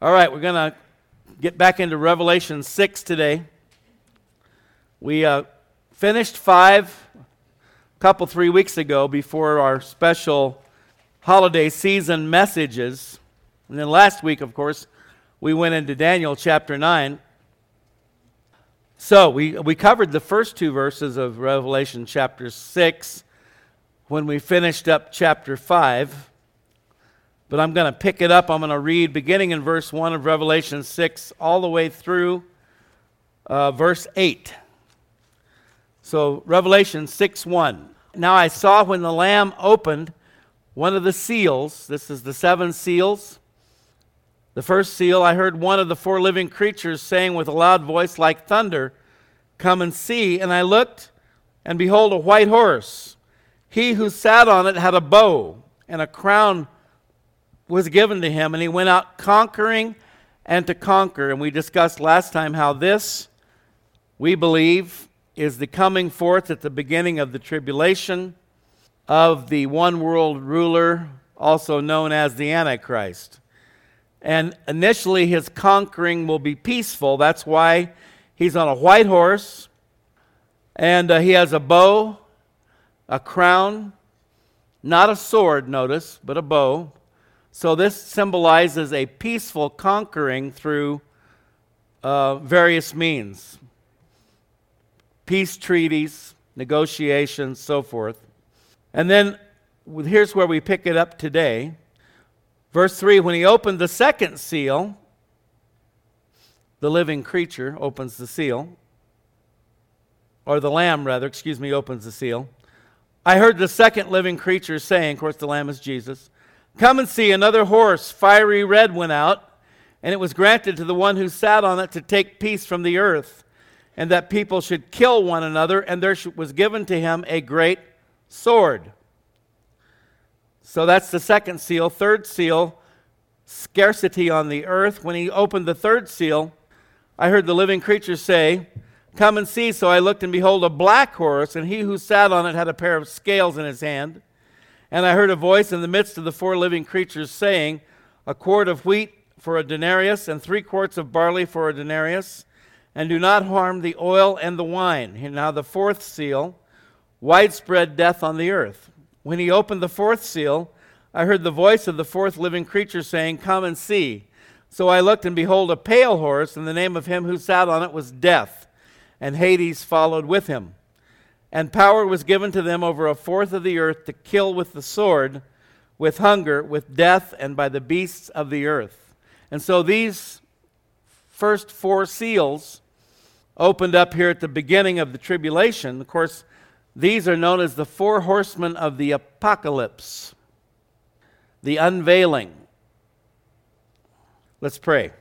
All right, we're going to get back into Revelation 6 today. We uh, finished 5 a couple, three weeks ago before our special holiday season messages. And then last week, of course, we went into Daniel chapter 9. So we, we covered the first two verses of Revelation chapter 6 when we finished up chapter 5. But I'm going to pick it up. I'm going to read beginning in verse 1 of Revelation 6 all the way through uh, verse 8. So, Revelation 6 1. Now I saw when the Lamb opened one of the seals, this is the seven seals. The first seal, I heard one of the four living creatures saying with a loud voice like thunder, Come and see. And I looked, and behold, a white horse. He who sat on it had a bow and a crown was given to him, and he went out conquering and to conquer. And we discussed last time how this, we believe, is the coming forth at the beginning of the tribulation of the one world ruler, also known as the Antichrist. And initially, his conquering will be peaceful. That's why he's on a white horse, and uh, he has a bow, a crown, not a sword, notice, but a bow. So this symbolizes a peaceful conquering through uh, various means peace treaties, negotiations, so forth. And then here's where we pick it up today. Verse 3 When he opened the second seal, the living creature opens the seal, or the lamb, rather, excuse me, opens the seal. I heard the second living creature saying, of course, the lamb is Jesus. Come and see another horse, fiery red, went out, and it was granted to the one who sat on it to take peace from the earth, and that people should kill one another, and there was given to him a great sword. So that's the second seal. Third seal, scarcity on the earth. When he opened the third seal, I heard the living creature say, Come and see. So I looked, and behold, a black horse, and he who sat on it had a pair of scales in his hand. And I heard a voice in the midst of the four living creatures saying, A quart of wheat for a denarius, and three quarts of barley for a denarius, and do not harm the oil and the wine. And now the fourth seal, widespread death on the earth. When he opened the fourth seal, I heard the voice of the fourth living creature saying, Come and see. So I looked, and behold, a pale horse, and the name of him who sat on it was Death, and Hades followed with him. And power was given to them over a fourth of the earth to kill with the sword, with hunger, with death, and by the beasts of the earth. And so these first four seals opened up here at the beginning of the tribulation. Of course, these are known as the four horsemen of the apocalypse, the unveiling. Let's pray.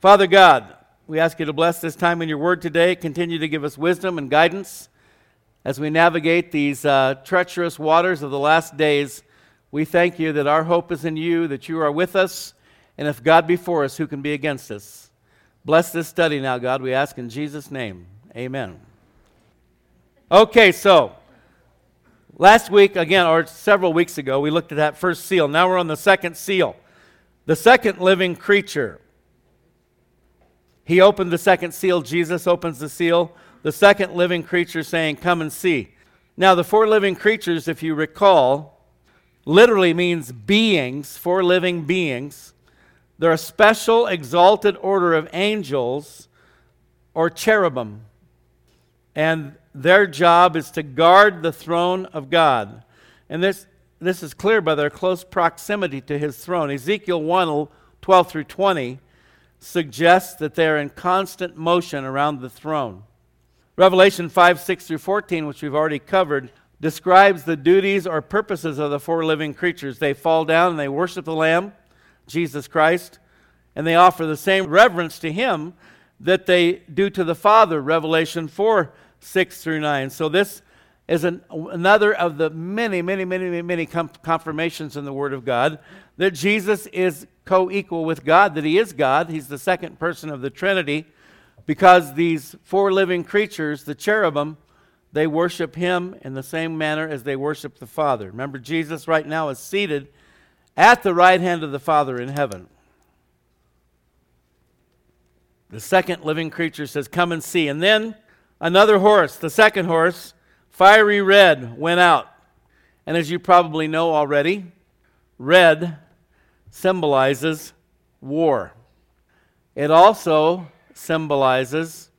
Father God, we ask you to bless this time in your word today. Continue to give us wisdom and guidance. As we navigate these uh, treacherous waters of the last days, we thank you that our hope is in you, that you are with us, and if God be for us, who can be against us? Bless this study now, God, we ask in Jesus' name. Amen. Okay, so last week, again, or several weeks ago, we looked at that first seal. Now we're on the second seal. The second living creature. He opened the second seal, Jesus opens the seal the second living creature saying, Come and see. Now, the four living creatures, if you recall, literally means beings, four living beings. They're a special, exalted order of angels or cherubim. And their job is to guard the throne of God. And this, this is clear by their close proximity to his throne. Ezekiel 1 12 through 20 suggests that they're in constant motion around the throne. Revelation 5 6 through 14, which we've already covered, describes the duties or purposes of the four living creatures. They fall down and they worship the Lamb, Jesus Christ, and they offer the same reverence to Him that they do to the Father. Revelation 4 6 through 9. So this is an, another of the many, many, many, many confirmations in the Word of God that Jesus is co equal with God, that He is God. He's the second person of the Trinity because these four living creatures, the cherubim, they worship him in the same manner as they worship the Father. Remember, Jesus right now is seated at the right hand of the Father in heaven. The second living creature says, Come and see. And then another horse, the second horse, fiery red, went out. And as you probably know already, red symbolizes war. It also symbolizes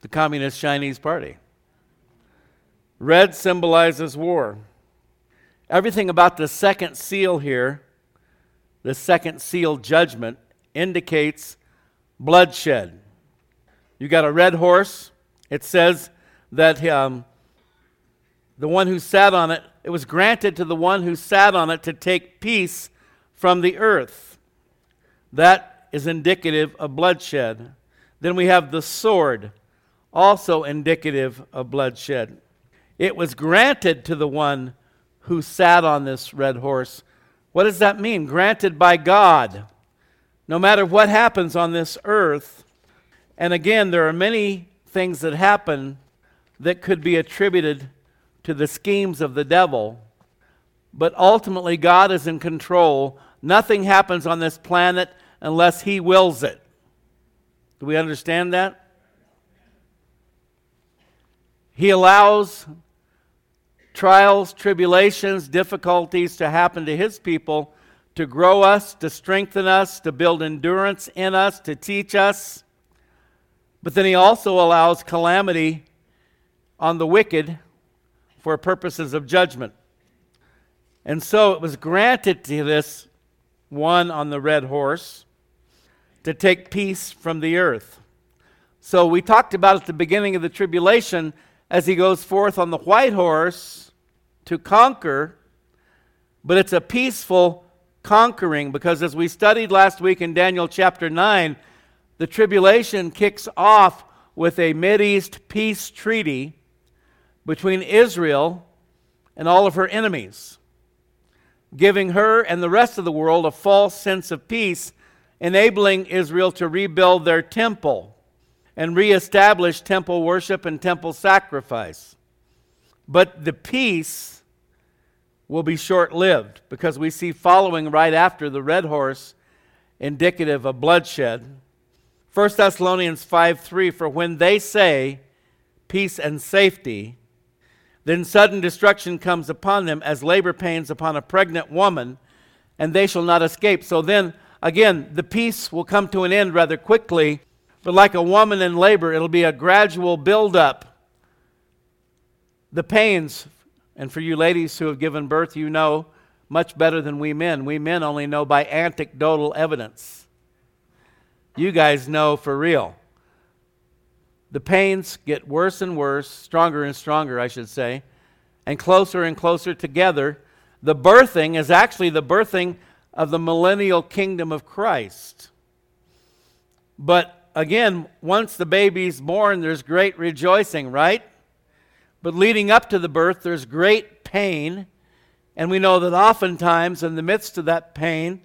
the Communist Chinese Party. Red symbolizes war. Everything about the second seal here, the second seal judgment, indicates bloodshed. You got a red horse. It says that um, the one who sat on it, it was granted to the one who sat on it to take peace from the earth. That is indicative of bloodshed. Then we have the sword, also indicative of bloodshed. It was granted to the one who sat on this red horse. What does that mean? Granted by God. No matter what happens on this earth, and again, there are many things that happen that could be attributed to the schemes of the devil, but ultimately, God is in control. Nothing happens on this planet unless He wills it. Do we understand that? He allows trials, tribulations, difficulties to happen to His people to grow us, to strengthen us, to build endurance in us, to teach us. But then He also allows calamity on the wicked for purposes of judgment. And so it was granted to this one on the red horse to take peace from the earth. So we talked about at the beginning of the tribulation as he goes forth on the white horse to conquer, but it's a peaceful conquering because as we studied last week in Daniel chapter 9, the tribulation kicks off with a East peace treaty between Israel and all of her enemies, giving her and the rest of the world a false sense of peace, enabling Israel to rebuild their temple and reestablish temple worship and temple sacrifice. But the peace will be short lived because we see following right after the red horse indicative of bloodshed. 1 Thessalonians 5 3 For when they say peace and safety, then sudden destruction comes upon them as labor pains upon a pregnant woman, and they shall not escape. So then, again, the peace will come to an end rather quickly but like a woman in labor, it'll be a gradual buildup. The pains, and for you ladies who have given birth, you know much better than we men. We men only know by anecdotal evidence. You guys know for real. The pains get worse and worse, stronger and stronger, I should say, and closer and closer together. The birthing is actually the birthing of the millennial kingdom of Christ. But again, once the baby's born, there's great rejoicing, right? But leading up to the birth, there's great pain. And we know that oftentimes, in the midst of that pain,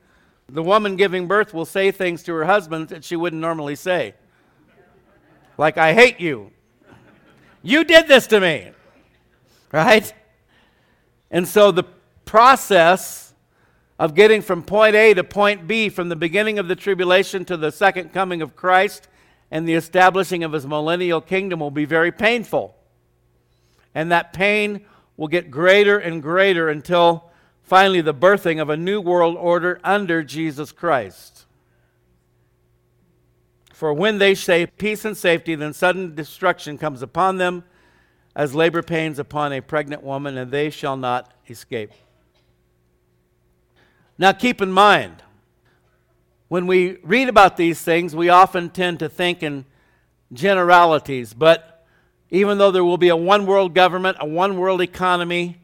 the woman giving birth will say things to her husband that she wouldn't normally say. Like, I hate you. You did this to me. Right? And so the process of getting from point A to point B, from the beginning of the tribulation to the second coming of Christ and the establishing of his millennial kingdom, will be very painful. And that pain will get greater and greater until finally the birthing of a new world order under Jesus Christ. For when they say peace and safety, then sudden destruction comes upon them as labor pains upon a pregnant woman, and they shall not escape. Now, keep in mind, when we read about these things, we often tend to think in generalities, but even though there will be a one world government, a one world economy,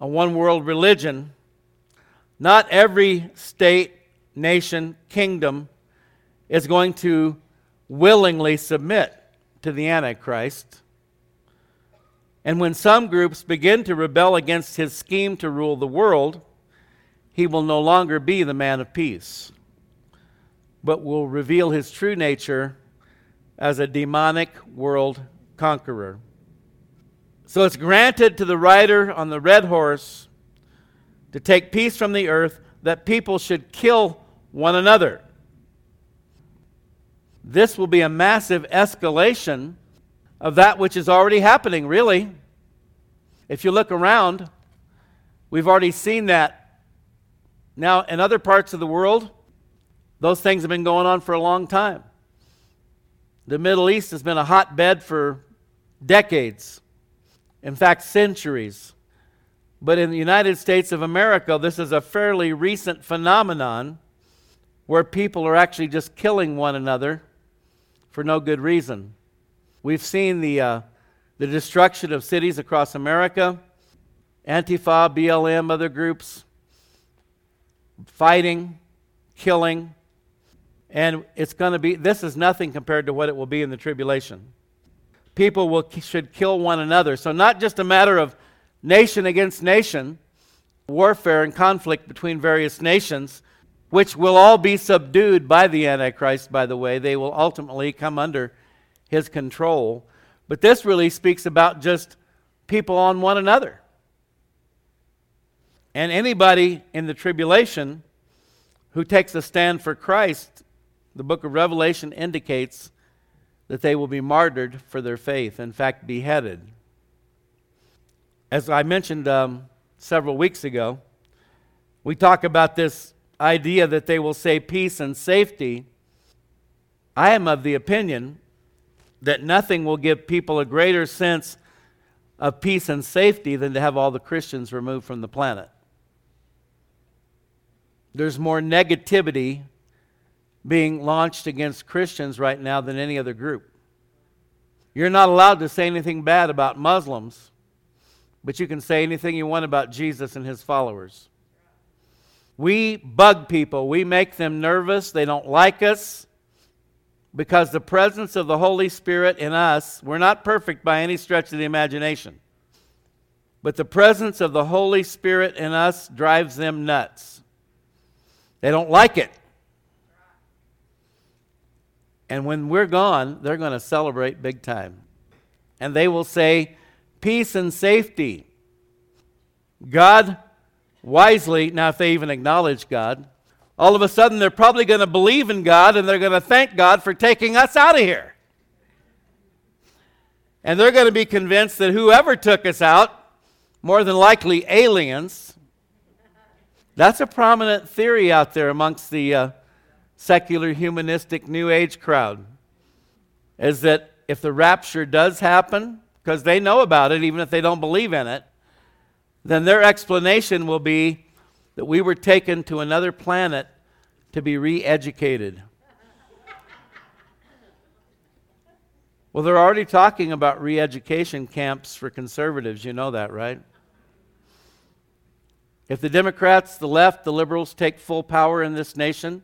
a one world religion, not every state, nation, kingdom is going to willingly submit to the Antichrist. And when some groups begin to rebel against his scheme to rule the world, he will no longer be the man of peace, but will reveal his true nature as a demonic world conqueror. So it's granted to the rider on the red horse to take peace from the earth that people should kill one another. this will be a massive escalation of that which is already happening, really. If you look around, we've already seen that. Now, in other parts of the world, those things have been going on for a long time. The Middle East has been a hotbed for decades, in fact, centuries. But in the United States of America, this is a fairly recent phenomenon where people are actually just killing one another for no good reason. We've seen the, uh, the destruction of cities across America, Antifa, BLM, other groups fighting, killing, and it's going to be, this is nothing compared to what it will be in the tribulation. People will, should kill one another. So, not just a matter of nation against nation, warfare and conflict between various nations, which will all be subdued by the Antichrist, by the way. They will ultimately come under his control. But this really speaks about just people on one another. And anybody in the tribulation who takes a stand for Christ, the book of Revelation indicates that they will be martyred for their faith, in fact, beheaded. As I mentioned um, several weeks ago, we talk about this idea that they will say peace and safety. I am of the opinion that nothing will give people a greater sense of peace and safety than to have all the Christians removed from the planet. There's more negativity being launched against Christians right now than any other group. You're not allowed to say anything bad about Muslims, but you can say anything you want about Jesus and his followers. We bug people, we make them nervous, they don't like us because the presence of the Holy Spirit in us, we're not perfect by any stretch of the imagination. But the presence of the Holy Spirit in us drives them nuts. They don't like it. And when we're gone, they're going to celebrate big time. And they will say, Peace and safety. God wisely, now if they even acknowledge God, all of a sudden they're probably going to believe in God and they're going to thank God for taking us out of here. And they're going to be convinced that whoever took us out, more than likely aliens, that's a prominent theory out there amongst the uh, secular humanistic New Age crowd, is that if the rapture does happen, because they know about it even if they don't believe in it, then their explanation will be that we were taken to another planet to be re educated. well, they're already talking about re education camps for conservatives. You know that, right? If the Democrats, the left, the liberals take full power in this nation,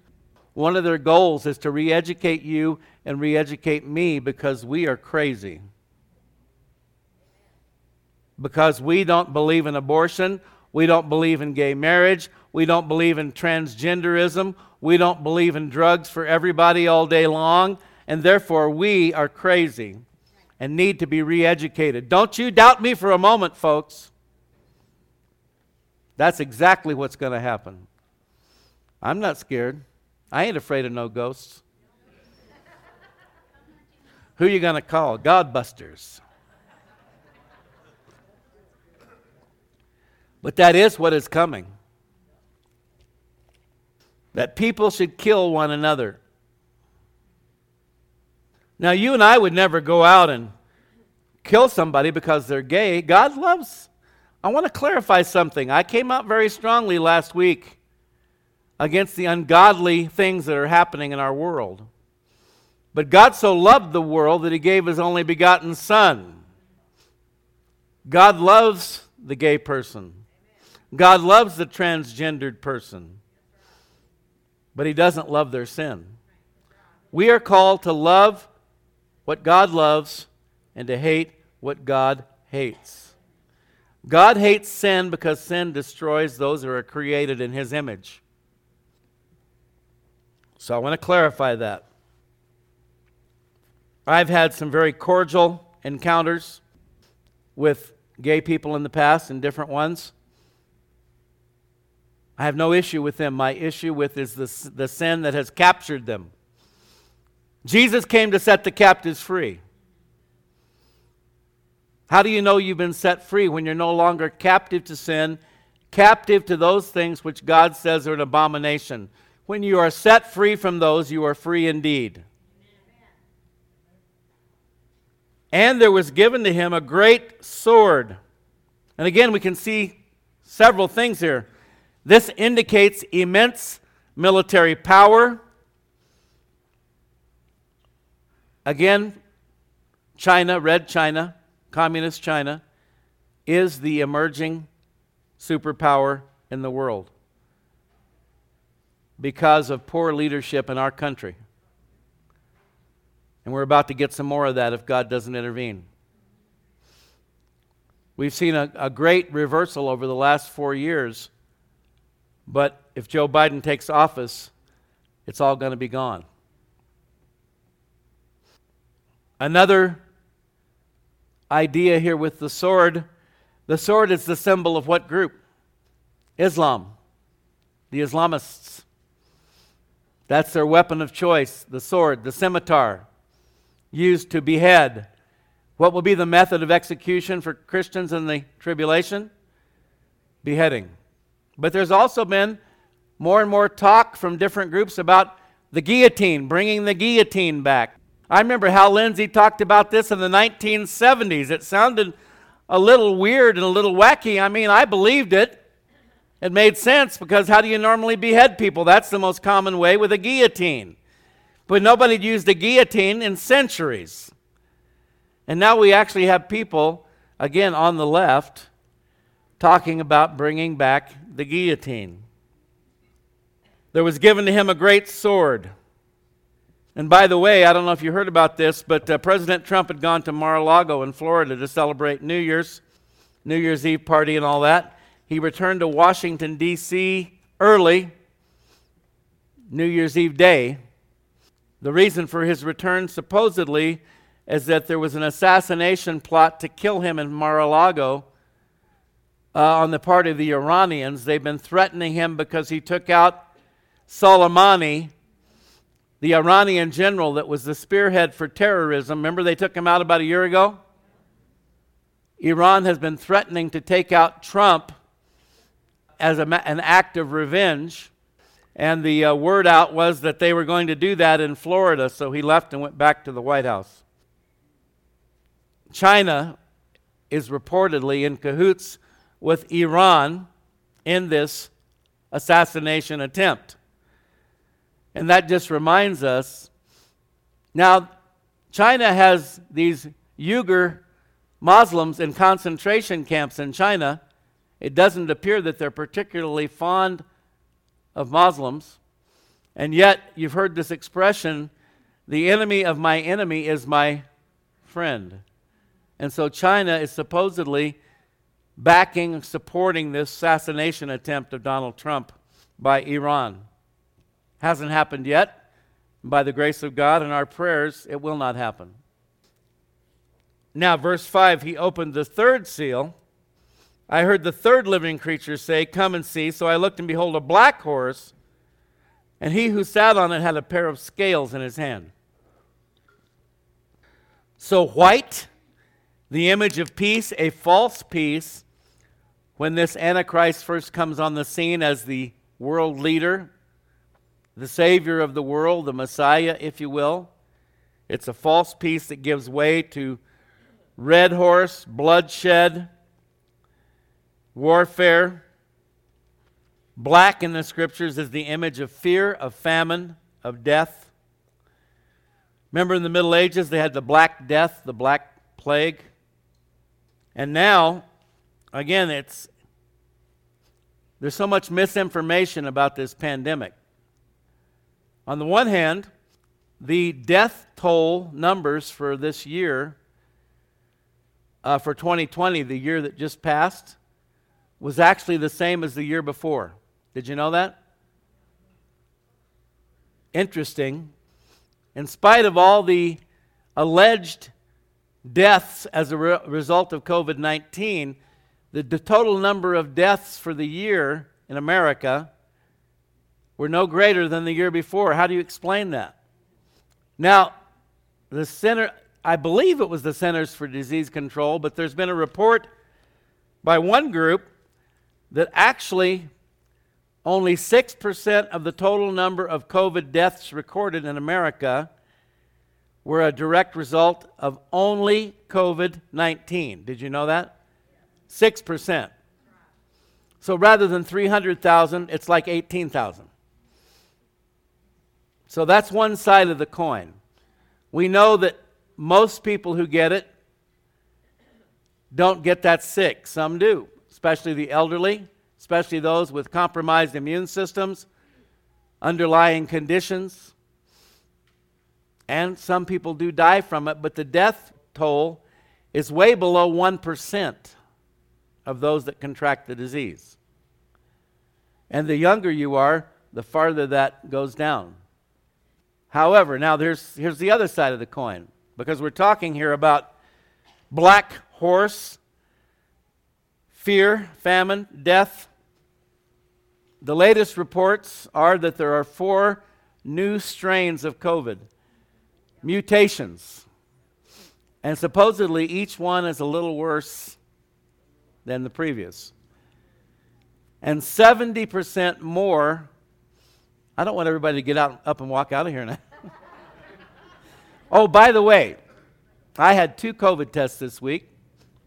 one of their goals is to re educate you and re educate me because we are crazy. Because we don't believe in abortion, we don't believe in gay marriage. We don't believe in transgenderism. We don't believe in drugs for everybody all day long. And therefore, we are crazy and need to be re educated. Don't you doubt me for a moment, folks. That's exactly what's going to happen. I'm not scared. I ain't afraid of no ghosts. Who you going to call? Godbusters. But that is what is coming. That people should kill one another. Now, you and I would never go out and kill somebody because they're gay. God loves. I want to clarify something. I came out very strongly last week against the ungodly things that are happening in our world. But God so loved the world that he gave his only begotten Son. God loves the gay person. God loves the transgendered person, but He doesn't love their sin. We are called to love what God loves and to hate what God hates. God hates sin because sin destroys those who are created in His image. So I want to clarify that. I've had some very cordial encounters with gay people in the past and different ones. I have no issue with them. My issue with is the, the sin that has captured them. Jesus came to set the captives free. How do you know you've been set free when you're no longer captive to sin, captive to those things which God says are an abomination? When you are set free from those, you are free indeed. And there was given to him a great sword. And again, we can see several things here. This indicates immense military power. Again, China, Red China, Communist China, is the emerging superpower in the world because of poor leadership in our country. And we're about to get some more of that if God doesn't intervene. We've seen a, a great reversal over the last four years, but if Joe Biden takes office, it's all going to be gone. Another idea here with the sword the sword is the symbol of what group? Islam, the Islamists. That's their weapon of choice the sword, the scimitar, used to behead. What will be the method of execution for Christians in the tribulation? Beheading. But there's also been more and more talk from different groups about the guillotine, bringing the guillotine back. I remember Hal Lindsey talked about this in the 1970s. It sounded a little weird and a little wacky. I mean, I believed it. It made sense because how do you normally behead people? That's the most common way with a guillotine. But nobody used a guillotine in centuries. And now we actually have people, again on the left, talking about bringing back the guillotine. There was given to him a great sword. And by the way, I don't know if you heard about this, but uh, President Trump had gone to Mar a Lago in Florida to celebrate New Year's, New Year's Eve party, and all that. He returned to Washington, D.C. early, New Year's Eve day. The reason for his return, supposedly, is that there was an assassination plot to kill him in Mar a Lago uh, on the part of the Iranians. They've been threatening him because he took out Soleimani, the Iranian general that was the spearhead for terrorism. Remember, they took him out about a year ago? Iran has been threatening to take out Trump as a, an act of revenge. And the uh, word out was that they were going to do that in Florida, so he left and went back to the White House. China is reportedly in cahoots with Iran in this assassination attempt. And that just reminds us now, China has these Uyghur Muslims in concentration camps in China it doesn't appear that they're particularly fond of Muslims. And yet, you've heard this expression the enemy of my enemy is my friend. And so, China is supposedly backing, supporting this assassination attempt of Donald Trump by Iran. Hasn't happened yet. By the grace of God and our prayers, it will not happen. Now, verse 5, he opened the third seal I heard the third living creature say, Come and see. So I looked, and behold, a black horse, and he who sat on it had a pair of scales in his hand. So, white, the image of peace, a false peace, when this Antichrist first comes on the scene as the world leader, the Savior of the world, the Messiah, if you will. It's a false peace that gives way to red horse, bloodshed, warfare. Black in the scriptures is the image of fear, of famine, of death. Remember in the Middle Ages, they had the Black Death, the Black Plague. And now, again, it's there's so much misinformation about this pandemic. On the one hand, the death toll numbers for this year, uh, for 2020, the year that just passed, was actually the same as the year before. Did you know that? Interesting. In spite of all the alleged deaths as a re- result of COVID 19, the, the total number of deaths for the year in America were no greater than the year before. How do you explain that? Now, the center, I believe it was the Centers for Disease Control, but there's been a report by one group that actually only 6% of the total number of COVID deaths recorded in America were a direct result of only COVID 19. Did you know that? 6%. So rather than 300,000, it's like 18,000. So that's one side of the coin. We know that most people who get it don't get that sick. Some do, especially the elderly, especially those with compromised immune systems, underlying conditions. And some people do die from it, but the death toll is way below 1% of those that contract the disease. And the younger you are, the farther that goes down. However, now there's, here's the other side of the coin, because we're talking here about black horse, fear, famine, death. The latest reports are that there are four new strains of COVID, mutations. And supposedly each one is a little worse than the previous. And 70% more. I don't want everybody to get out, up and walk out of here now. oh, by the way, I had two COVID tests this week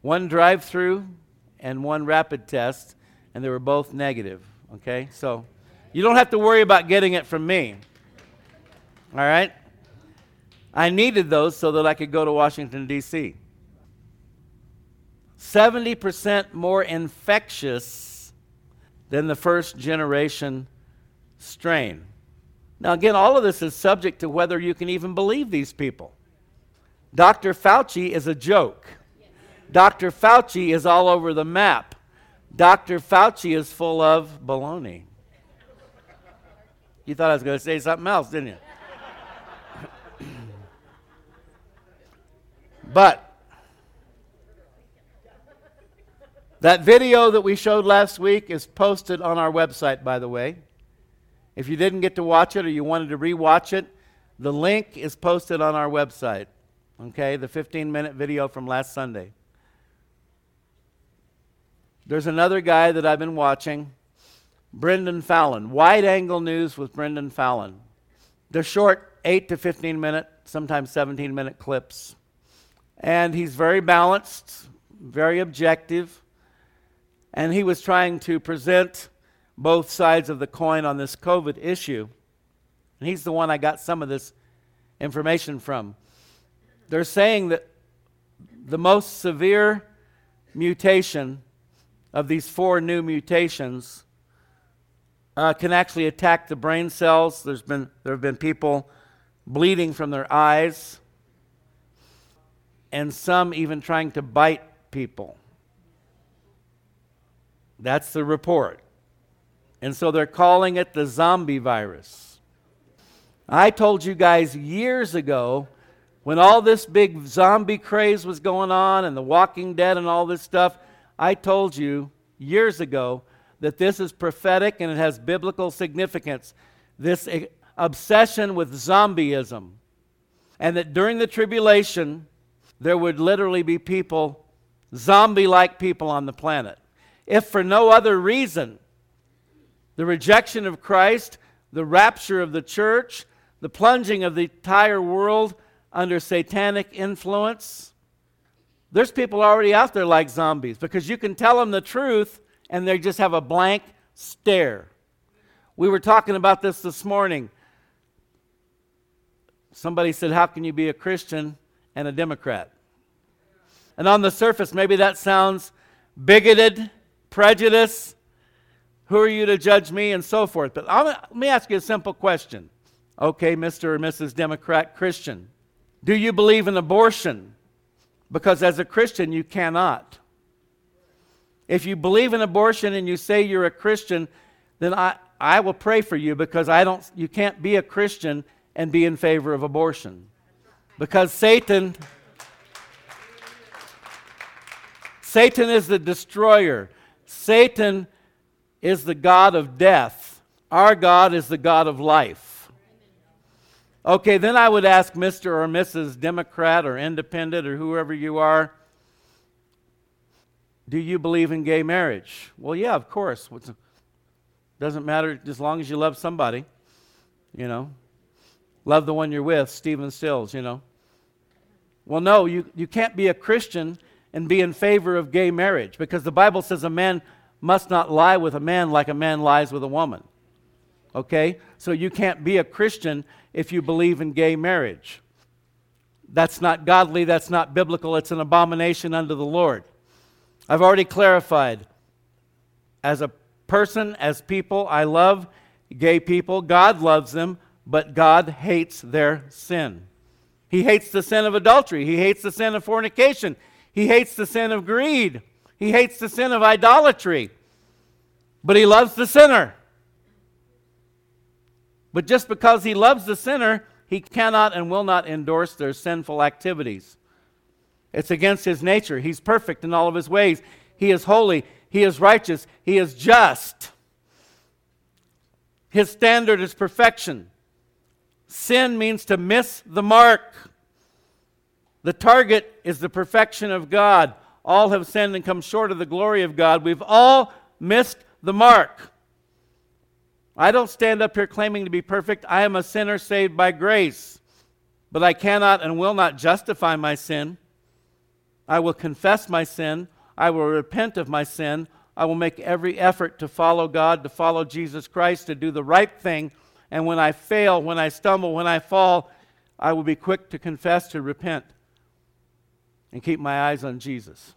one drive through and one rapid test, and they were both negative. Okay? So you don't have to worry about getting it from me. All right? I needed those so that I could go to Washington, D.C. 70% more infectious than the first generation strain. Now, again, all of this is subject to whether you can even believe these people. Dr. Fauci is a joke. Dr. Fauci is all over the map. Dr. Fauci is full of baloney. You thought I was going to say something else, didn't you? but that video that we showed last week is posted on our website, by the way. If you didn't get to watch it or you wanted to rewatch it, the link is posted on our website. Okay, the 15 minute video from last Sunday. There's another guy that I've been watching, Brendan Fallon. Wide angle news with Brendan Fallon. They're short, 8 to 15 minute, sometimes 17 minute clips. And he's very balanced, very objective. And he was trying to present both sides of the coin on this COVID issue. And he's the one I got some of this information from. They're saying that the most severe mutation of these four new mutations uh, can actually attack the brain cells. There's been, there have been people bleeding from their eyes, and some even trying to bite people. That's the report. And so they're calling it the zombie virus. I told you guys years ago when all this big zombie craze was going on and the walking dead and all this stuff, I told you years ago that this is prophetic and it has biblical significance. This obsession with zombieism. And that during the tribulation, there would literally be people, zombie like people on the planet. If for no other reason, the rejection of Christ, the rapture of the church, the plunging of the entire world under satanic influence, there's people already out there like zombies because you can tell them the truth and they just have a blank stare. We were talking about this this morning. Somebody said, How can you be a Christian and a Democrat? And on the surface, maybe that sounds bigoted, prejudice. Who are you to judge me? And so forth. But I'm, let me ask you a simple question. Okay, Mr. or Mrs. Democrat Christian. Do you believe in abortion? Because as a Christian, you cannot. If you believe in abortion and you say you're a Christian, then I, I will pray for you because I don't, you can't be a Christian and be in favor of abortion. Because Satan, Satan is the destroyer. Satan is the God of death. Our God is the God of life. Okay, then I would ask Mr. or Mrs. Democrat or Independent or whoever you are, do you believe in gay marriage? Well, yeah, of course. What's, doesn't matter as long as you love somebody, you know. Love the one you're with, Stephen Stills, you know. Well, no, you, you can't be a Christian and be in favor of gay marriage because the Bible says a man must not lie with a man like a man lies with a woman. Okay? So you can't be a Christian if you believe in gay marriage. That's not godly, that's not biblical, it's an abomination unto the Lord. I've already clarified. As a person, as people, I love gay people. God loves them, but God hates their sin. He hates the sin of adultery, He hates the sin of fornication, He hates the sin of greed, He hates the sin of idolatry, but He loves the sinner. But just because He loves the sinner, He cannot and will not endorse their sinful activities. It's against his nature. He's perfect in all of his ways. He is holy. He is righteous. He is just. His standard is perfection. Sin means to miss the mark. The target is the perfection of God. All have sinned and come short of the glory of God. We've all missed the mark. I don't stand up here claiming to be perfect. I am a sinner saved by grace. But I cannot and will not justify my sin. I will confess my sin. I will repent of my sin. I will make every effort to follow God, to follow Jesus Christ, to do the right thing. And when I fail, when I stumble, when I fall, I will be quick to confess, to repent, and keep my eyes on Jesus.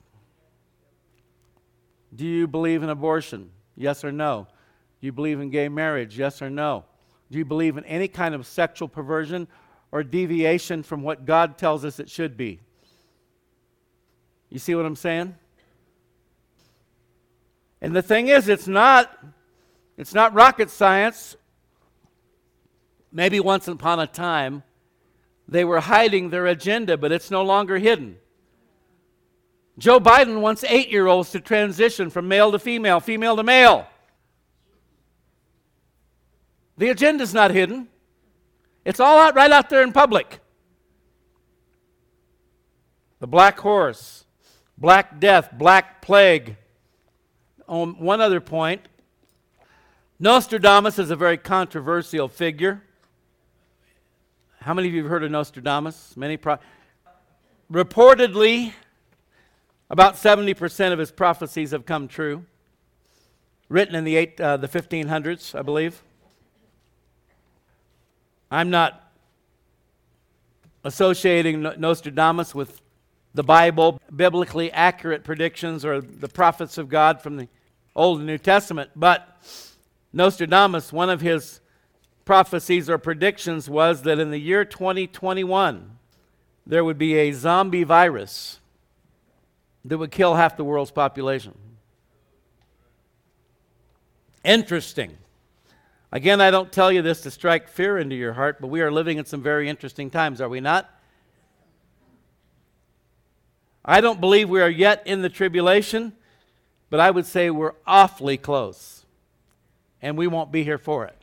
Do you believe in abortion? Yes or no? Do you believe in gay marriage? Yes or no? Do you believe in any kind of sexual perversion or deviation from what God tells us it should be? You see what I'm saying? And the thing is, it's not, it's not rocket science. Maybe once upon a time, they were hiding their agenda, but it's no longer hidden. Joe Biden wants eight year olds to transition from male to female, female to male. The agenda's not hidden, it's all out right out there in public. The black horse, Black Death, Black Plague. On one other point, Nostradamus is a very controversial figure. How many of you have heard of Nostradamus? Many. Pro- Reportedly, about 70% of his prophecies have come true. Written in the, eight, uh, the 1500s, I believe. I'm not associating Nostradamus with the Bible, biblically accurate predictions or the prophets of God from the Old and New Testament. But Nostradamus, one of his prophecies or predictions was that in the year 2021, there would be a zombie virus that would kill half the world's population. Interesting. Again, I don't tell you this to strike fear into your heart, but we are living in some very interesting times, are we not? I don't believe we are yet in the tribulation, but I would say we're awfully close. And we won't be here for it.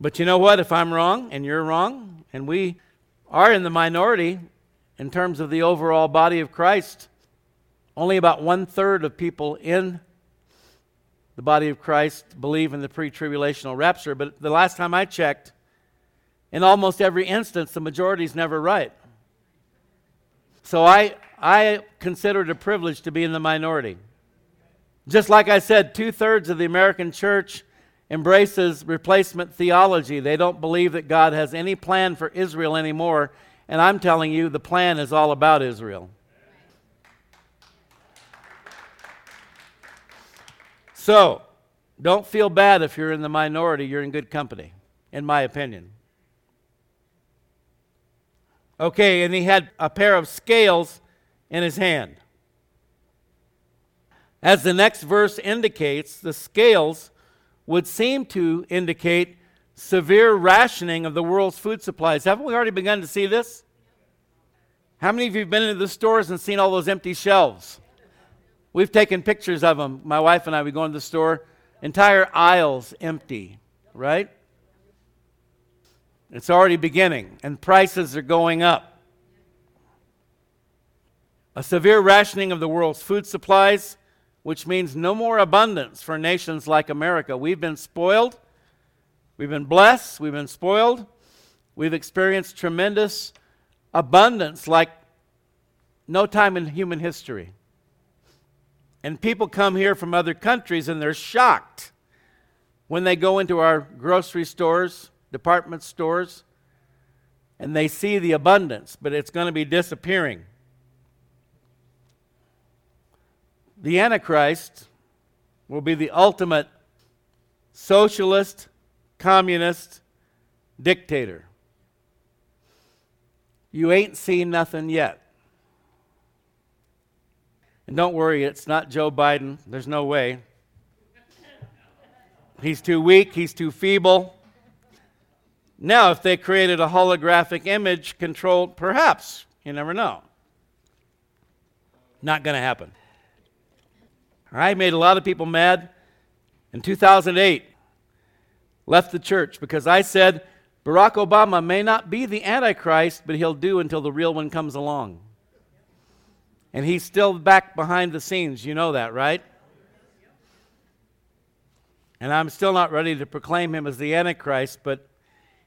But you know what? If I'm wrong and you're wrong, and we are in the minority in terms of the overall body of Christ, only about one third of people in the body of Christ believe in the pre tribulational rapture. But the last time I checked, in almost every instance, the majority is never right. So I, I consider it a privilege to be in the minority. Just like I said, two thirds of the American church embraces replacement theology. They don't believe that God has any plan for Israel anymore. And I'm telling you, the plan is all about Israel. So, don't feel bad if you're in the minority. You're in good company, in my opinion. Okay, and he had a pair of scales in his hand. As the next verse indicates, the scales would seem to indicate severe rationing of the world's food supplies. Haven't we already begun to see this? How many of you have been into the stores and seen all those empty shelves? We've taken pictures of them. My wife and I, we go into the store, entire aisles empty, right? It's already beginning, and prices are going up. A severe rationing of the world's food supplies, which means no more abundance for nations like America. We've been spoiled, we've been blessed, we've been spoiled, we've experienced tremendous abundance like no time in human history. And people come here from other countries and they're shocked when they go into our grocery stores, department stores, and they see the abundance, but it's going to be disappearing. The Antichrist will be the ultimate socialist, communist dictator. You ain't seen nothing yet. And don't worry, it's not Joe Biden. There's no way. He's too weak, he's too feeble. Now, if they created a holographic image controlled, perhaps, you never know. Not going to happen. I made a lot of people mad in 2008. Left the church because I said Barack Obama may not be the Antichrist, but he'll do until the real one comes along. And he's still back behind the scenes. You know that, right? And I'm still not ready to proclaim him as the Antichrist, but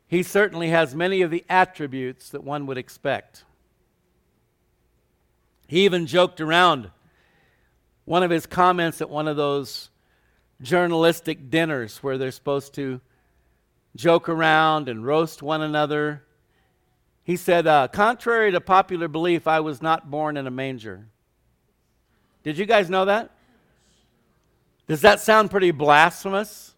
he certainly has many of the attributes that one would expect. He even joked around one of his comments at one of those journalistic dinners where they're supposed to joke around and roast one another. He said, uh, Contrary to popular belief, I was not born in a manger. Did you guys know that? Does that sound pretty blasphemous?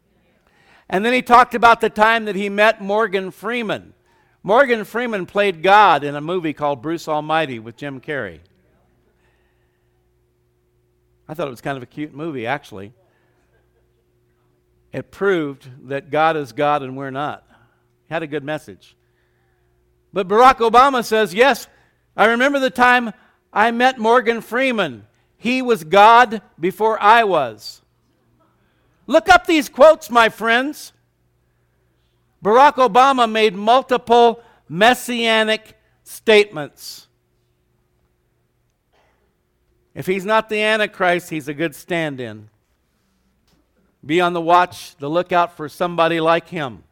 And then he talked about the time that he met Morgan Freeman. Morgan Freeman played God in a movie called Bruce Almighty with Jim Carrey. I thought it was kind of a cute movie, actually. It proved that God is God and we're not. Had a good message. But Barack Obama says, Yes, I remember the time I met Morgan Freeman. He was God before I was. Look up these quotes, my friends. Barack Obama made multiple messianic statements. If he's not the Antichrist, he's a good stand in. Be on the watch, the lookout for somebody like him.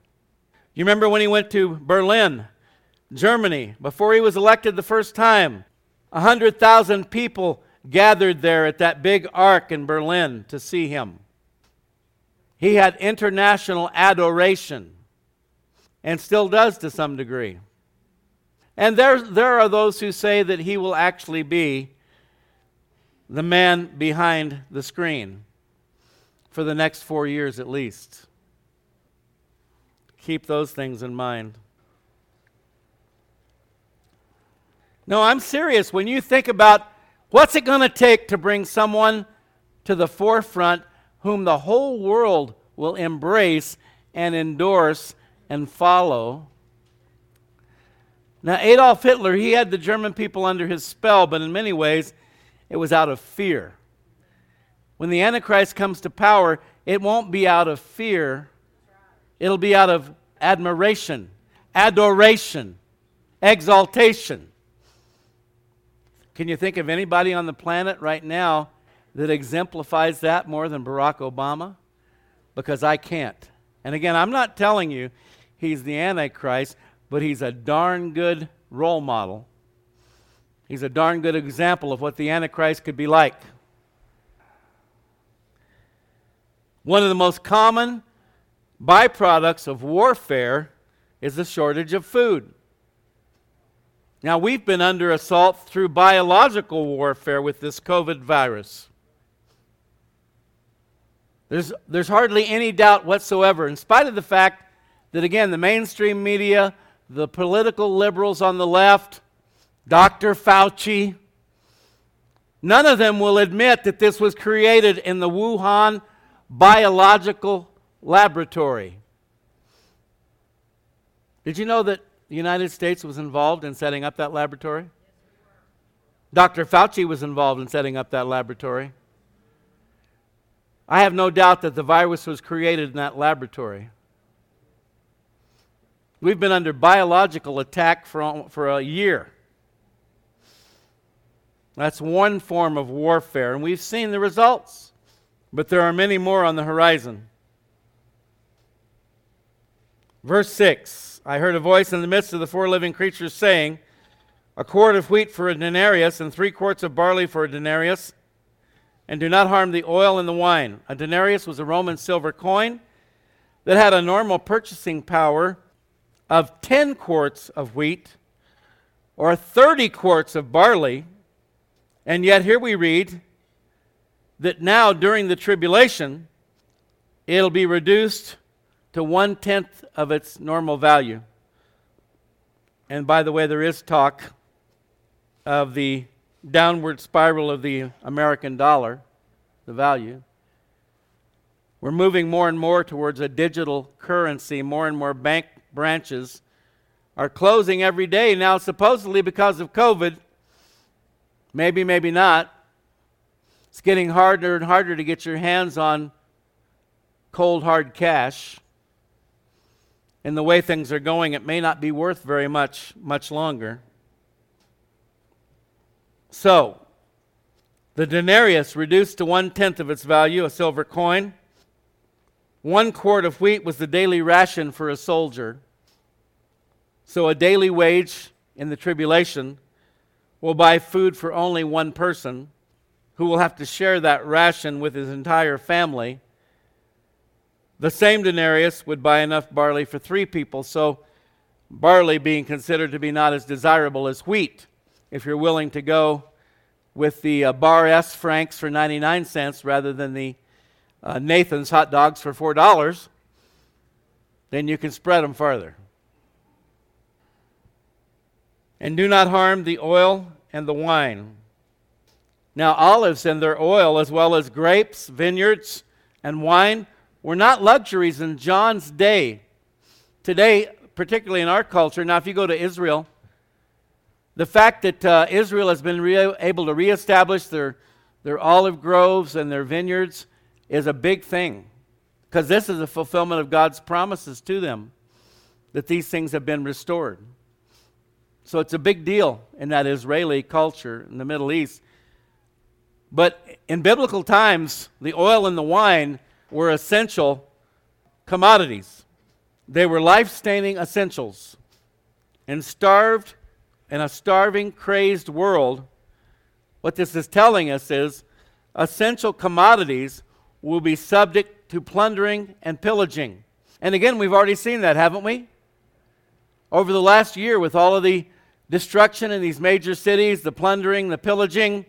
You remember when he went to Berlin, Germany, before he was elected the first time? 100,000 people gathered there at that big ark in Berlin to see him. He had international adoration and still does to some degree. And there, there are those who say that he will actually be the man behind the screen for the next four years at least. Keep those things in mind. No, I'm serious. When you think about what's it going to take to bring someone to the forefront whom the whole world will embrace and endorse and follow. Now, Adolf Hitler, he had the German people under his spell, but in many ways, it was out of fear. When the Antichrist comes to power, it won't be out of fear, it'll be out of admiration, adoration, exaltation. Can you think of anybody on the planet right now that exemplifies that more than Barack Obama? Because I can't. And again, I'm not telling you he's the Antichrist, but he's a darn good role model. He's a darn good example of what the Antichrist could be like. One of the most common byproducts of warfare is the shortage of food. Now, we've been under assault through biological warfare with this COVID virus. There's, there's hardly any doubt whatsoever, in spite of the fact that, again, the mainstream media, the political liberals on the left, Dr. Fauci, none of them will admit that this was created in the Wuhan biological laboratory. Did you know that the United States was involved in setting up that laboratory? Dr. Fauci was involved in setting up that laboratory. I have no doubt that the virus was created in that laboratory. We've been under biological attack for, for a year. That's one form of warfare, and we've seen the results. But there are many more on the horizon. Verse 6 I heard a voice in the midst of the four living creatures saying, A quart of wheat for a denarius, and three quarts of barley for a denarius, and do not harm the oil and the wine. A denarius was a Roman silver coin that had a normal purchasing power of 10 quarts of wheat or 30 quarts of barley and yet, here we read that now during the tribulation, it'll be reduced to one tenth of its normal value. And by the way, there is talk of the downward spiral of the American dollar, the value. We're moving more and more towards a digital currency. More and more bank branches are closing every day now, supposedly because of COVID. Maybe, maybe not. It's getting harder and harder to get your hands on cold, hard cash. And the way things are going, it may not be worth very much, much longer. So, the denarius reduced to one tenth of its value, a silver coin. One quart of wheat was the daily ration for a soldier. So, a daily wage in the tribulation will buy food for only one person who will have to share that ration with his entire family. The same denarius would buy enough barley for three people, so barley being considered to be not as desirable as wheat. If you're willing to go with the uh, Bar S franks for 99 cents rather than the uh, Nathan's hot dogs for $4, then you can spread them farther. And do not harm the oil and the wine. Now, olives and their oil, as well as grapes, vineyards, and wine, were not luxuries in John's day. Today, particularly in our culture, now if you go to Israel, the fact that uh, Israel has been re- able to reestablish their, their olive groves and their vineyards is a big thing because this is a fulfillment of God's promises to them that these things have been restored. So it's a big deal in that Israeli culture in the Middle East. But in biblical times, the oil and the wine were essential commodities. They were life sustaining essentials. And starved, in a starving, crazed world, what this is telling us is essential commodities will be subject to plundering and pillaging. And again, we've already seen that, haven't we? Over the last year, with all of the destruction in these major cities, the plundering, the pillaging.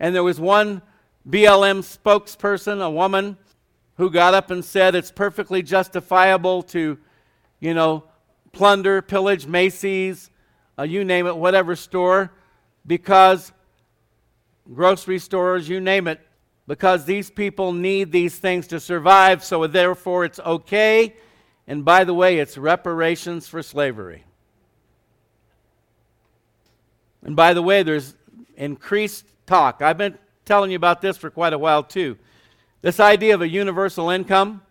And there was one BLM spokesperson, a woman, who got up and said it's perfectly justifiable to, you know, plunder, pillage Macy's, uh, you name it, whatever store, because grocery stores, you name it, because these people need these things to survive, so therefore it's okay. And by the way, it's reparations for slavery. And by the way, there's increased talk. I've been telling you about this for quite a while, too. This idea of a universal income.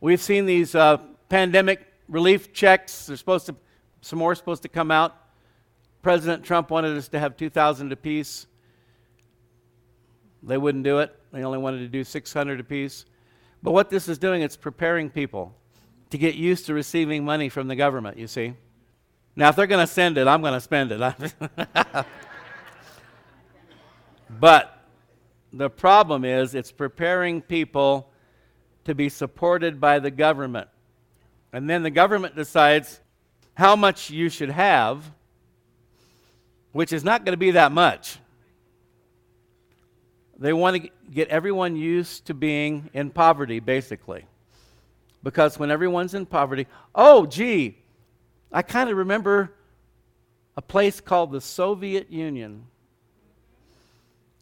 We've seen these uh, pandemic relief checks. There's supposed to, some more supposed to come out. President Trump wanted us to have 2,000 apiece. They wouldn't do it. They only wanted to do 600 apiece. But what this is doing, it's preparing people to get used to receiving money from the government, you see. Now, if they're going to send it, I'm going to spend it. but the problem is, it's preparing people to be supported by the government. And then the government decides how much you should have, which is not going to be that much. They want to get everyone used to being in poverty, basically. Because when everyone's in poverty, oh, gee, I kind of remember a place called the Soviet Union.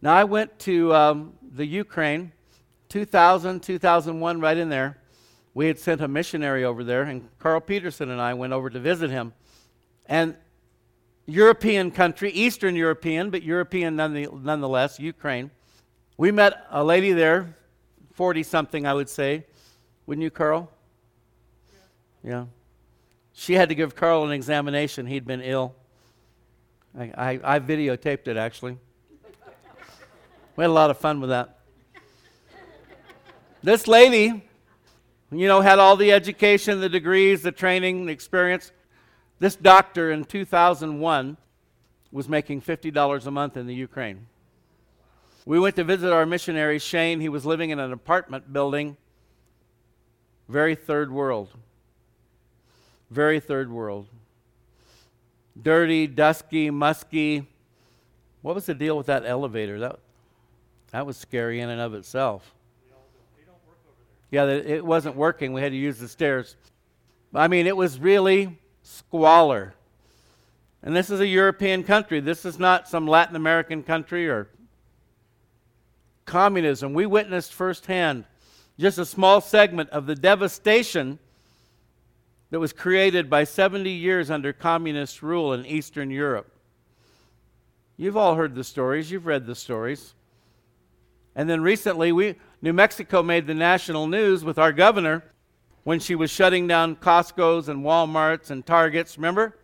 Now, I went to um, the Ukraine 2000, 2001, right in there. We had sent a missionary over there, and Carl Peterson and I went over to visit him. And European country, Eastern European, but European nonetheless, Ukraine. We met a lady there, 40 something, I would say. Wouldn't you, Carl? Yeah. yeah She had to give Carl an examination. He'd been ill. I, I, I videotaped it actually. We had a lot of fun with that. This lady, you know, had all the education, the degrees, the training, the experience. This doctor in 2001 was making $50 a month in the Ukraine. We went to visit our missionary, Shane. He was living in an apartment building, very third world. Very third world. Dirty, dusky, musky. What was the deal with that elevator? That, that was scary in and of itself. Yeah, it wasn't working. We had to use the stairs. I mean, it was really squalor. And this is a European country. This is not some Latin American country or communism. We witnessed firsthand just a small segment of the devastation that was created by 70 years under communist rule in Eastern Europe. You've all heard the stories, you've read the stories. And then recently, we, New Mexico made the national news with our governor when she was shutting down Costco's and Walmart's and Targets, remember?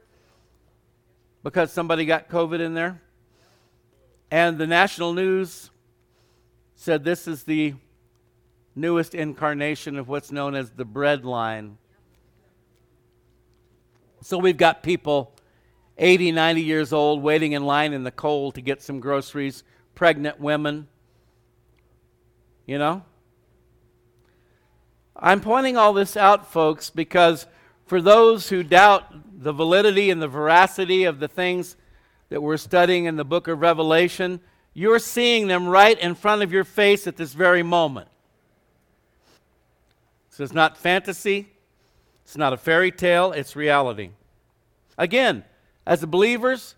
Because somebody got COVID in there. And the national news said this is the newest incarnation of what's known as the bread line. So we've got people 80, 90 years old waiting in line in the cold to get some groceries, pregnant women. You know? I'm pointing all this out, folks, because for those who doubt the validity and the veracity of the things that we're studying in the book of Revelation, you're seeing them right in front of your face at this very moment. This is not fantasy, it's not a fairy tale, it's reality. Again, as believers,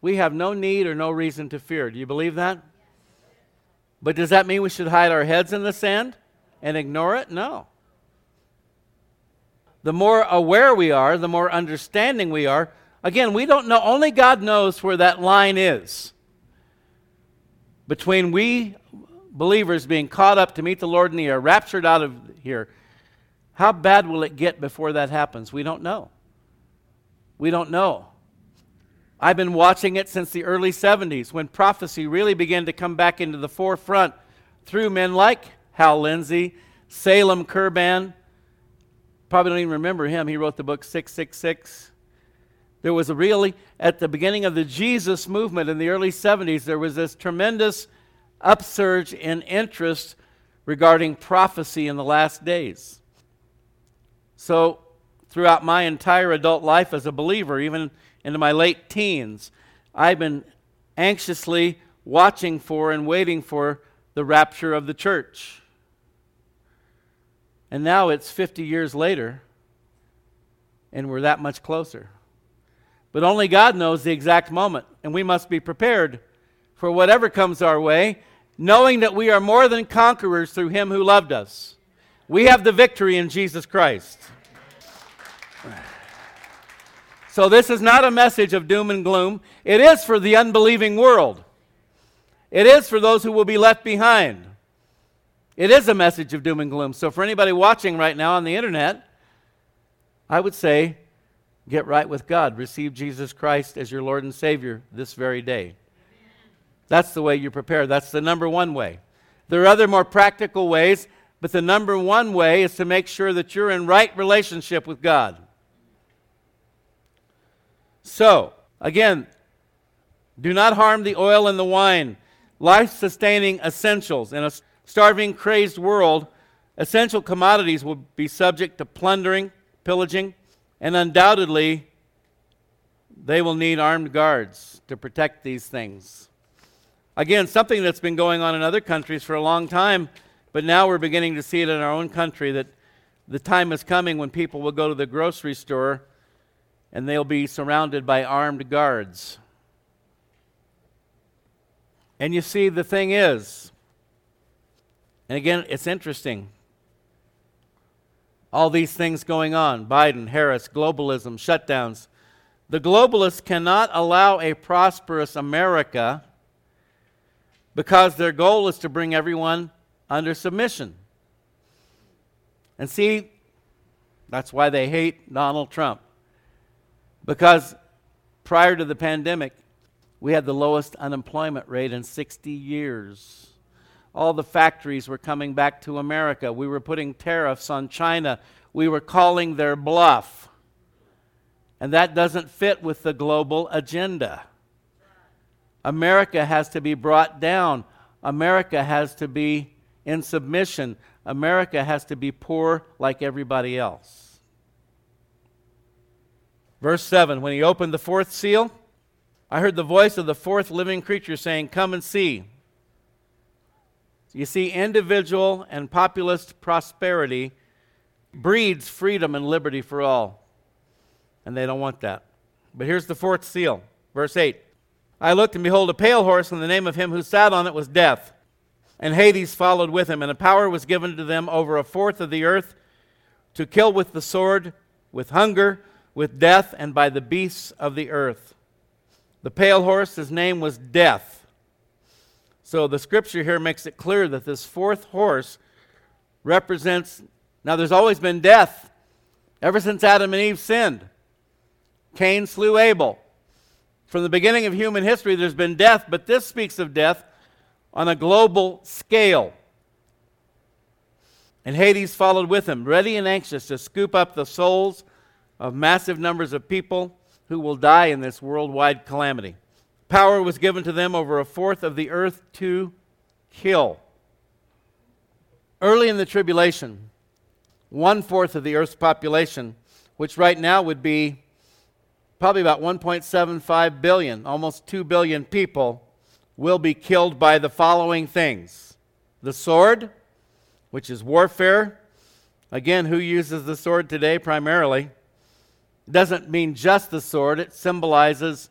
we have no need or no reason to fear. Do you believe that? But does that mean we should hide our heads in the sand and ignore it? No. The more aware we are, the more understanding we are. Again, we don't know, only God knows where that line is between we believers being caught up to meet the Lord in the air, raptured out of here, how bad will it get before that happens? We don't know. We don't know. I've been watching it since the early 70s when prophecy really began to come back into the forefront through men like Hal Lindsey, Salem Kirban. Probably don't even remember him. He wrote the book 666. There was a really, at the beginning of the Jesus movement in the early 70s, there was this tremendous upsurge in interest regarding prophecy in the last days. So, throughout my entire adult life as a believer, even into my late teens, I've been anxiously watching for and waiting for the rapture of the church. And now it's 50 years later, and we're that much closer. But only God knows the exact moment, and we must be prepared for whatever comes our way, knowing that we are more than conquerors through Him who loved us. We have the victory in Jesus Christ. So, this is not a message of doom and gloom. It is for the unbelieving world, it is for those who will be left behind. It is a message of doom and gloom. So, for anybody watching right now on the internet, I would say Get right with God. Receive Jesus Christ as your Lord and Savior this very day. That's the way you prepare. That's the number one way. There are other more practical ways, but the number one way is to make sure that you're in right relationship with God. So, again, do not harm the oil and the wine, life sustaining essentials. In a starving, crazed world, essential commodities will be subject to plundering, pillaging, and undoubtedly, they will need armed guards to protect these things. Again, something that's been going on in other countries for a long time, but now we're beginning to see it in our own country that the time is coming when people will go to the grocery store and they'll be surrounded by armed guards. And you see, the thing is, and again, it's interesting all these things going on Biden, Harris, globalism, shutdowns. The globalists cannot allow a prosperous America because their goal is to bring everyone under submission. And see, That's why they hate Donald Trump. Because prior to the pandemic, we had the lowest unemployment rate in 60 years. All the factories were coming back to America. We were putting tariffs on China. We were calling their bluff. And that doesn't fit with the global agenda. America has to be brought down. America has to be in submission. America has to be poor like everybody else. Verse 7 When he opened the fourth seal, I heard the voice of the fourth living creature saying, Come and see. You see, individual and populist prosperity breeds freedom and liberty for all. And they don't want that. But here's the fourth seal, verse 8. I looked, and behold, a pale horse, and the name of him who sat on it was Death. And Hades followed with him, and a power was given to them over a fourth of the earth to kill with the sword, with hunger, with death, and by the beasts of the earth. The pale horse, his name was Death. So the scripture here makes it clear that this fourth horse represents. Now, there's always been death ever since Adam and Eve sinned. Cain slew Abel. From the beginning of human history, there's been death, but this speaks of death on a global scale. And Hades followed with him, ready and anxious to scoop up the souls of massive numbers of people who will die in this worldwide calamity. Power was given to them over a fourth of the earth to kill. Early in the tribulation, one fourth of the earth's population, which right now would be probably about 1.75 billion, almost 2 billion people, will be killed by the following things the sword, which is warfare. Again, who uses the sword today primarily? Doesn't mean just the sword, it symbolizes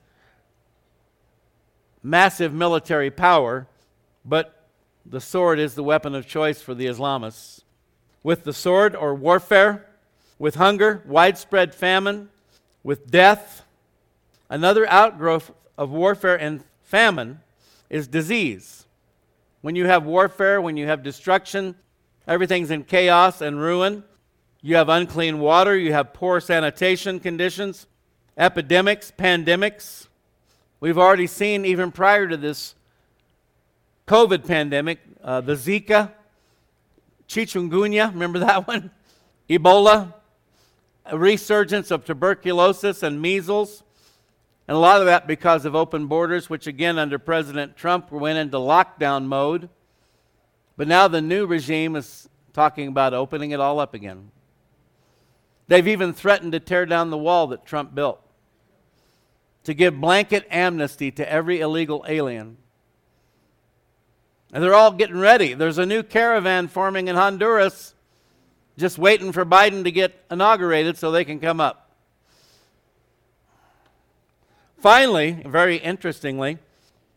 massive military power, but the sword is the weapon of choice for the Islamists. With the sword or warfare, with hunger, widespread famine, with death, another outgrowth of warfare and famine is disease. When you have warfare, when you have destruction, everything's in chaos and ruin. You have unclean water, you have poor sanitation conditions, epidemics, pandemics. We've already seen, even prior to this COVID pandemic, uh, the Zika, chikungunya, remember that one? Ebola, a resurgence of tuberculosis and measles. And a lot of that because of open borders, which again, under President Trump, went into lockdown mode. But now the new regime is talking about opening it all up again. They've even threatened to tear down the wall that Trump built, to give blanket amnesty to every illegal alien. And they're all getting ready. There's a new caravan forming in Honduras, just waiting for Biden to get inaugurated so they can come up. Finally, very interestingly,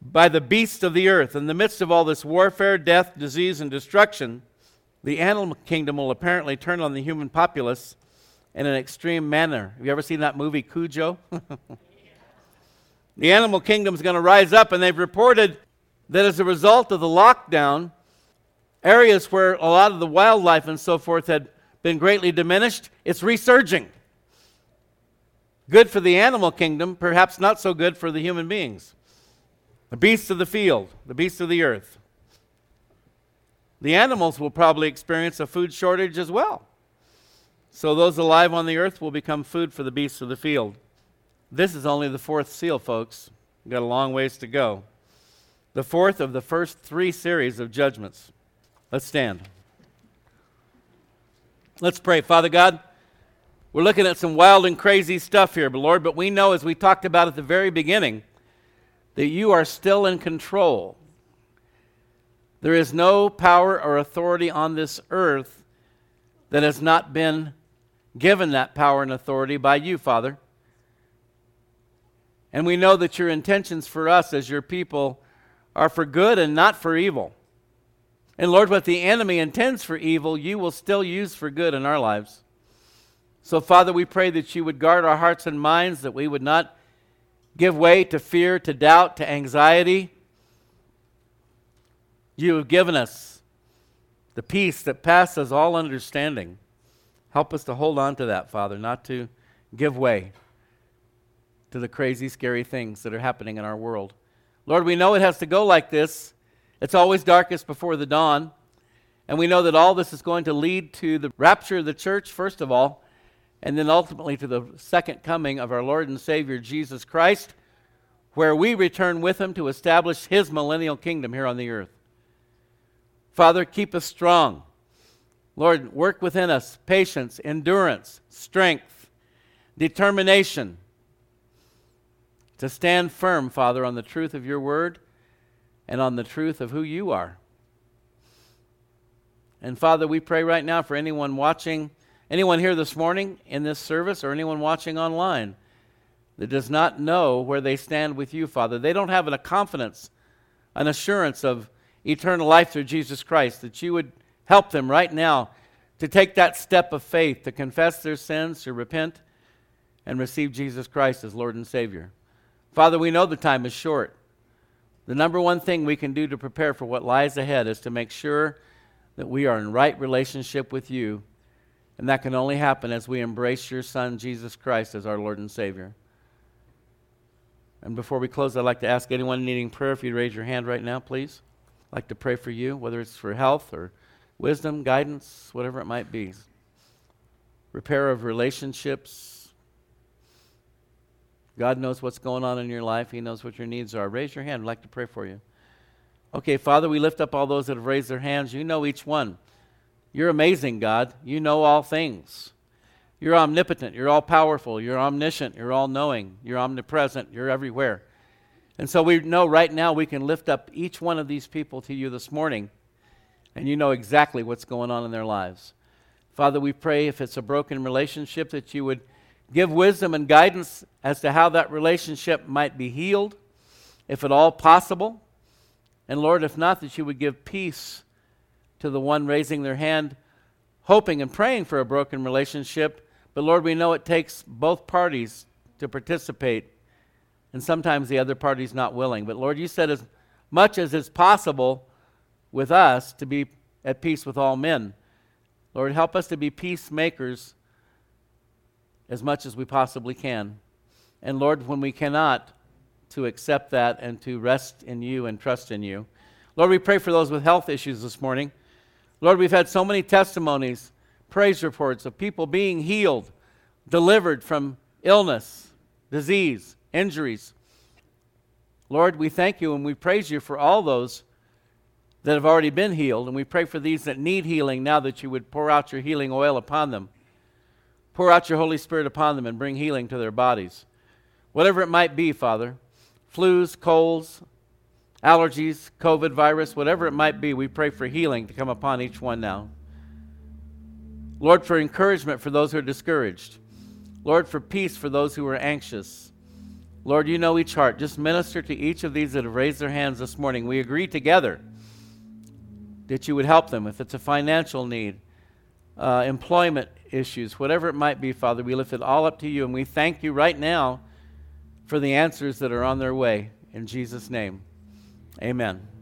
by the beasts of the earth, in the midst of all this warfare, death, disease, and destruction, the animal kingdom will apparently turn on the human populace in an extreme manner. Have you ever seen that movie, Cujo? the animal kingdom is going to rise up, and they've reported that as a result of the lockdown, areas where a lot of the wildlife and so forth had been greatly diminished, it's resurging. Good for the animal kingdom, perhaps not so good for the human beings. The beasts of the field, the beasts of the earth. The animals will probably experience a food shortage as well. So those alive on the earth will become food for the beasts of the field. This is only the fourth seal, folks. We've got a long ways to go. The fourth of the first three series of judgments. Let's stand. Let's pray. Father God, we're looking at some wild and crazy stuff here, but Lord, but we know, as we talked about at the very beginning, that you are still in control. There is no power or authority on this earth that has not been given that power and authority by you, Father. And we know that your intentions for us as your people are for good and not for evil. And Lord, what the enemy intends for evil, you will still use for good in our lives. So, Father, we pray that you would guard our hearts and minds, that we would not give way to fear, to doubt, to anxiety. You have given us the peace that passes all understanding. Help us to hold on to that, Father, not to give way to the crazy, scary things that are happening in our world. Lord, we know it has to go like this. It's always darkest before the dawn. And we know that all this is going to lead to the rapture of the church, first of all, and then ultimately to the second coming of our Lord and Savior Jesus Christ, where we return with him to establish his millennial kingdom here on the earth. Father, keep us strong. Lord, work within us patience, endurance, strength, determination to stand firm, Father, on the truth of your word and on the truth of who you are. And Father, we pray right now for anyone watching, anyone here this morning in this service, or anyone watching online that does not know where they stand with you, Father. They don't have a confidence, an assurance of eternal life through Jesus Christ, that you would help them right now to take that step of faith, to confess their sins, to repent, and receive Jesus Christ as Lord and Savior. Father, we know the time is short. The number one thing we can do to prepare for what lies ahead is to make sure that we are in right relationship with you. And that can only happen as we embrace your Son, Jesus Christ, as our Lord and Savior. And before we close, I'd like to ask anyone needing prayer if you'd raise your hand right now, please. I'd like to pray for you, whether it's for health or wisdom, guidance, whatever it might be. Repair of relationships. God knows what's going on in your life, He knows what your needs are. Raise your hand. I'd like to pray for you. Okay, Father, we lift up all those that have raised their hands. You know each one. You're amazing, God. You know all things. You're omnipotent. You're all powerful. You're omniscient. You're all knowing. You're omnipresent. You're everywhere. And so we know right now we can lift up each one of these people to you this morning, and you know exactly what's going on in their lives. Father, we pray if it's a broken relationship that you would give wisdom and guidance as to how that relationship might be healed, if at all possible. And Lord, if not, that you would give peace to the one raising their hand, hoping and praying for a broken relationship. But Lord, we know it takes both parties to participate, and sometimes the other party's not willing. But Lord, you said as much as is possible with us to be at peace with all men. Lord, help us to be peacemakers as much as we possibly can. And Lord, when we cannot, to accept that and to rest in you and trust in you. Lord, we pray for those with health issues this morning. Lord, we've had so many testimonies, praise reports of people being healed, delivered from illness, disease, injuries. Lord, we thank you and we praise you for all those that have already been healed. And we pray for these that need healing now that you would pour out your healing oil upon them. Pour out your Holy Spirit upon them and bring healing to their bodies. Whatever it might be, Father flus, colds, allergies, COVID virus, whatever it might be, we pray for healing to come upon each one now. Lord, for encouragement for those who are discouraged. Lord, for peace for those who are anxious. Lord, you know each heart. Just minister to each of these that have raised their hands this morning. We agree together that you would help them if it's a financial need, uh, employment issues, whatever it might be, Father. We lift it all up to you, and we thank you right now for the answers that are on their way. In Jesus' name, amen.